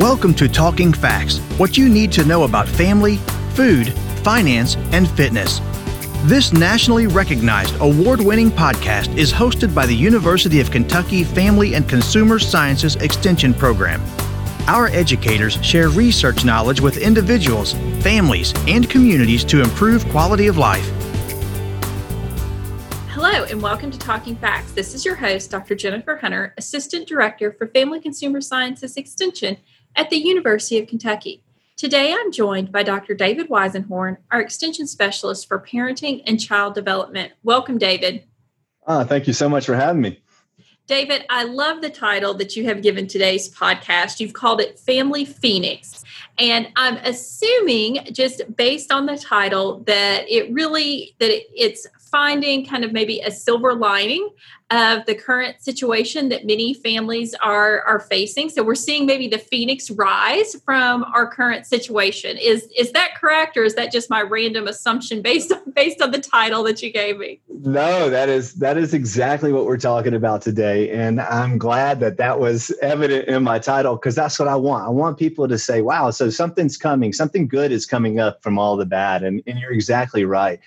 Welcome to Talking Facts, what you need to know about family, food, finance, and fitness. This nationally recognized award winning podcast is hosted by the University of Kentucky Family and Consumer Sciences Extension Program. Our educators share research knowledge with individuals, families, and communities to improve quality of life. Hello, and welcome to Talking Facts. This is your host, Dr. Jennifer Hunter, Assistant Director for Family Consumer Sciences Extension at the University of Kentucky. Today, I'm joined by Dr. David Weisenhorn, our Extension Specialist for Parenting and Child Development. Welcome, David. Ah, thank you so much for having me. David, I love the title that you have given today's podcast. You've called it Family Phoenix. And I'm assuming, just based on the title, that it really that it's finding kind of maybe a silver lining of the current situation that many families are are facing. So we're seeing maybe the phoenix rise from our current situation. Is is that correct, or is that just my random assumption based on based on the title that you gave me? No, that is that is exactly what we're talking about today, and I'm glad that that was evident in my title because that's what I want. I want people to say, "Wow, so something's coming, something good is coming up from all the bad," and and you're exactly right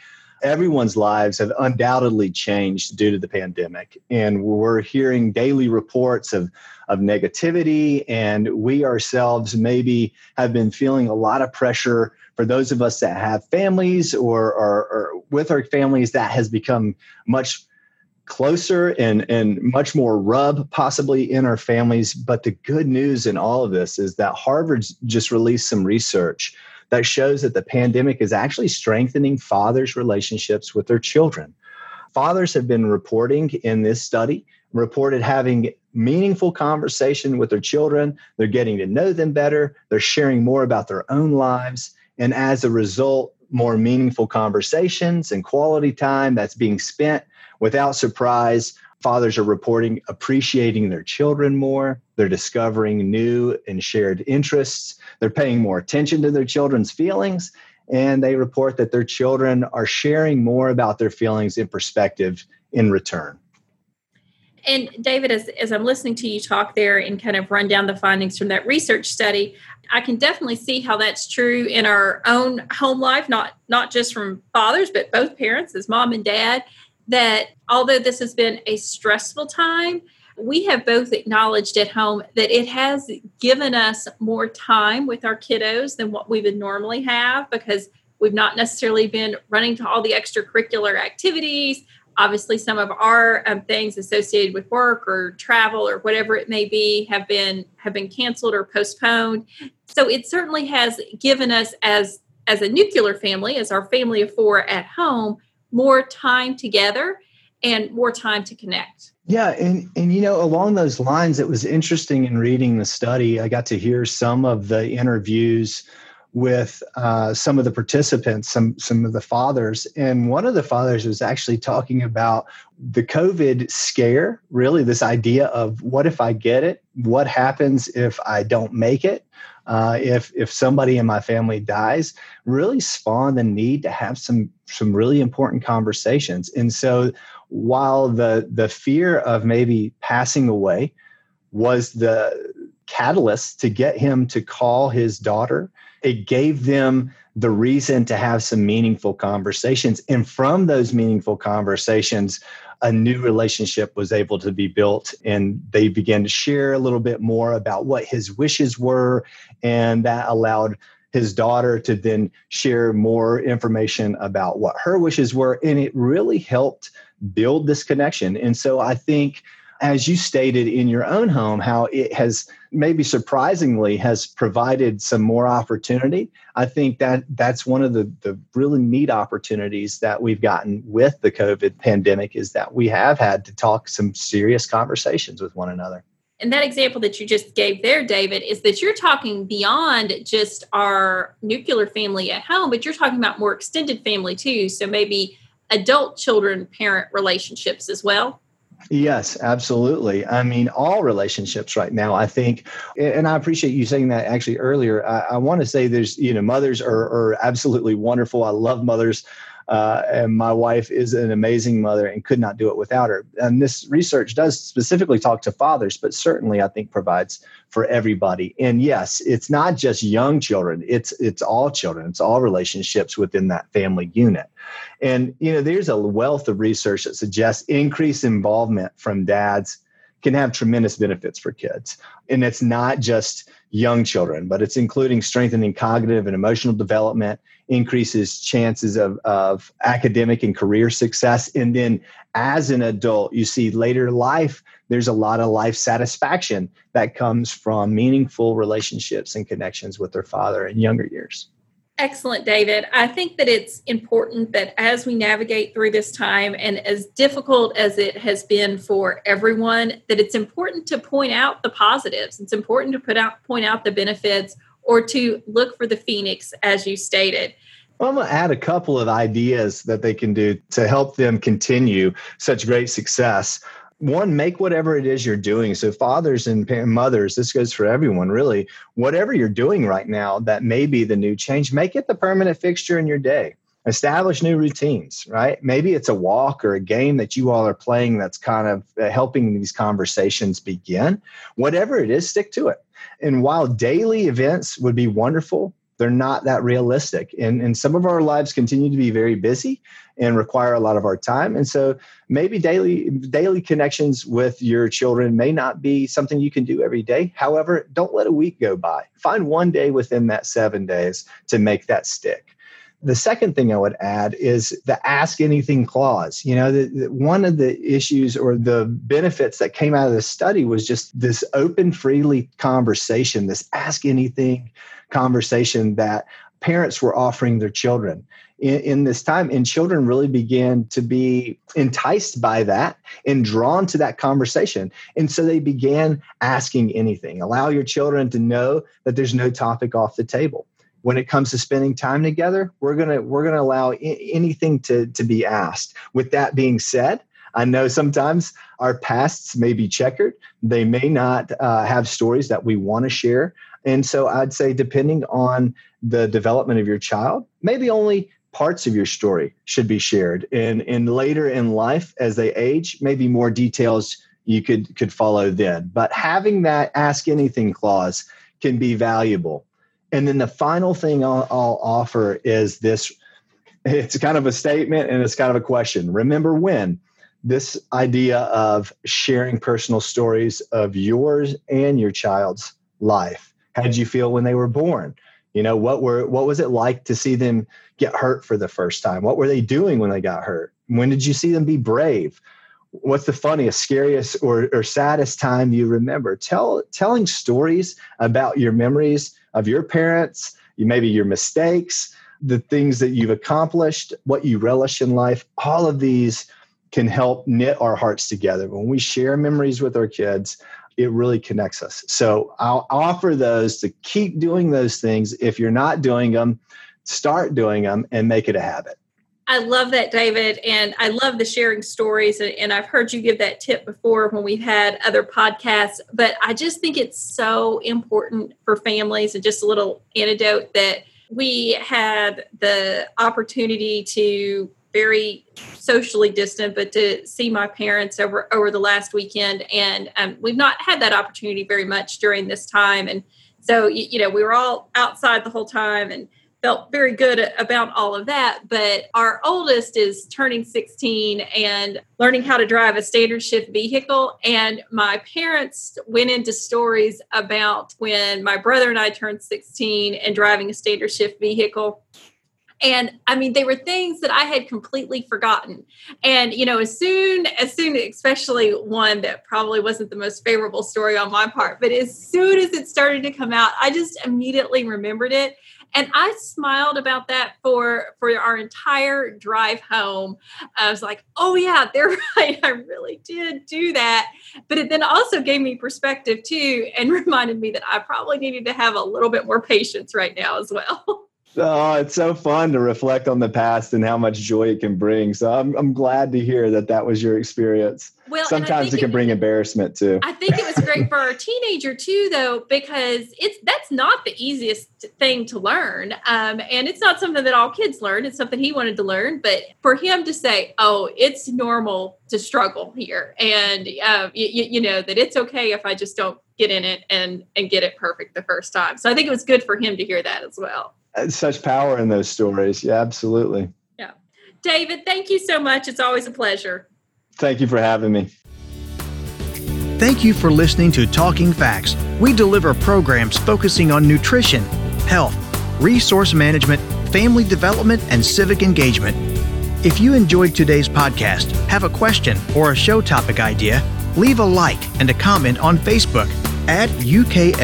everyone's lives have undoubtedly changed due to the pandemic. And we're hearing daily reports of, of negativity, and we ourselves maybe have been feeling a lot of pressure for those of us that have families or are with our families that has become much closer and, and much more rub possibly in our families. But the good news in all of this is that Harvard's just released some research that shows that the pandemic is actually strengthening fathers' relationships with their children. Fathers have been reporting in this study, reported having meaningful conversation with their children. They're getting to know them better. They're sharing more about their own lives. And as a result, more meaningful conversations and quality time that's being spent without surprise fathers are reporting appreciating their children more. They're discovering new and shared interests. They're paying more attention to their children's feelings. And they report that their children are sharing more about their feelings and perspective in return. And David, as, as I'm listening to you talk there and kind of run down the findings from that research study, I can definitely see how that's true in our own home life, not not just from fathers, but both parents as mom and dad that although this has been a stressful time, we have both acknowledged at home that it has given us more time with our kiddos than what we would normally have because we've not necessarily been running to all the extracurricular activities. Obviously, some of our um, things associated with work or travel or whatever it may be have been have been canceled or postponed. So it certainly has given us as as a nuclear family, as our family of four at home, more time together and more time to connect. Yeah, and and you know, along those lines, it was interesting in reading the study. I got to hear some of the interviews with uh, some of the participants, some some of the fathers, and one of the fathers was actually talking about the COVID scare. Really, this idea of what if I get it? What happens if I don't make it? Uh, if if somebody in my family dies, really spawn the need to have some some really important conversations. And so, while the the fear of maybe passing away was the catalyst to get him to call his daughter, it gave them the reason to have some meaningful conversations. And from those meaningful conversations, a new relationship was able to be built and they began to share a little bit more about what his wishes were and that allowed his daughter to then share more information about what her wishes were and it really helped build this connection and so i think as you stated in your own home, how it has maybe surprisingly has provided some more opportunity. I think that that's one of the, the really neat opportunities that we've gotten with the COVID pandemic is that we have had to talk some serious conversations with one another. And that example that you just gave there, David, is that you're talking beyond just our nuclear family at home, but you're talking about more extended family too. So maybe adult children parent relationships as well. Yes, absolutely. I mean, all relationships right now, I think, and I appreciate you saying that actually earlier. I, I want to say there's, you know, mothers are, are absolutely wonderful. I love mothers. Uh, and my wife is an amazing mother and could not do it without her. And this research does specifically talk to fathers, but certainly I think provides for everybody. And yes, it's not just young children; it's it's all children. It's all relationships within that family unit. And you know, there's a wealth of research that suggests increased involvement from dads can have tremendous benefits for kids. And it's not just young children, but it's including strengthening cognitive and emotional development, increases chances of, of academic and career success. And then as an adult, you see later life, there's a lot of life satisfaction that comes from meaningful relationships and connections with their father in younger years. Excellent, David. I think that it's important that as we navigate through this time and as difficult as it has been for everyone, that it's important to point out the positives. It's important to put out point out the benefits or to look for the phoenix as you stated. Well, I'm going to add a couple of ideas that they can do to help them continue such great success one make whatever it is you're doing. So fathers and mothers this goes for everyone really. Whatever you're doing right now that may be the new change make it the permanent fixture in your day. Establish new routines right? Maybe it's a walk or a game that you all are playing that's kind of uh, helping these conversations begin. Whatever it is stick to it. And while daily events would be wonderful they're not that realistic. And, and some of our lives continue to be very busy and require a lot of our time. And so maybe daily daily connections with your children may not be something you can do every day. However, don't let a week go by. Find one day within that seven days to make that stick. The second thing I would add is the ask anything clause. You know, the, the, one of the issues or the benefits that came out of this study was just this open, freely conversation, this ask anything conversation that parents were offering their children. In, in, this time and children really began to be enticed by that and drawn to that conversation. And so they began asking anything. Allow your children to know that there's no topic off the table when it comes to spending time together we're going to we're going to allow I- anything to to be asked with that being said I know sometimes our pasts may be checkered. They may not uh, have stories that we want to share. And so I'd say, depending on the development of your child, maybe only parts of your story should be shared. And, and later in life, as they age, maybe more details you could, could follow then. But having that ask anything clause can be valuable. And then the final thing I'll, I'll offer is this it's kind of a statement and it's kind of a question. Remember when? This idea of sharing personal stories of yours and your child's life how did you feel when they were born? You know, what were what was it like to see them get hurt for the first time? What were they doing when they got hurt? When did you see them be brave? What's the funniest, scariest, or, or saddest time you remember? Tell telling stories about your memories of your parents, maybe your mistakes, the things that you've accomplished, what you relish in life. All of these can help knit our hearts together. When we share memories with our kids, it really connects us. So I'll offer those to keep doing those things. If you're not doing them, start doing them and make it a habit. I love that, David. And I love the sharing stories. And I've heard you give that tip before when we've had other podcasts. But I just think it's so important for families. And just a little anecdote that we had the opportunity to very socially distant, but to see my parents over over the last weekend, and um, we've not had that opportunity very much during this time. And so, you, you know, we were all outside the whole time and felt very good about all of that. But our oldest is turning 16 and learning how to drive a standard shift vehicle. And my parents went into stories about when my brother and I turned 16 and driving a standard shift vehicle and i mean they were things that i had completely forgotten and you know as soon as soon especially one that probably wasn't the most favorable story on my part but as soon as it started to come out i just immediately remembered it and i smiled about that for for our entire drive home. I was like oh yeah they're right i really did do that. But it then also gave me perspective too and reminded me that i probably needed to have a little bit more patience right now as well Oh, it's so fun to reflect on the past and how much joy it can bring. So I'm I'm glad to hear that that was your experience. Well, sometimes it can it, bring embarrassment too. I think it was great for our teenager too, though, because it's that's not the easiest thing to learn, um, and it's not something that all kids learn. It's something he wanted to learn, but for him to say, "Oh, it's normal to struggle here," and uh, you, you know that it's okay if I just don't get in it and and get it perfect the first time. So I think it was good for him to hear that as well such power in those stories. Yeah, absolutely. Yeah. David, thank you so much. It's always a pleasure. Thank you for having me. Thank you for listening to Talking Facts. We deliver programs focusing on nutrition, health, resource management, family development, and civic engagement. If you enjoyed today's podcast, have a question or a show topic idea, leave a like and a comment on Facebook at UKFCSEXT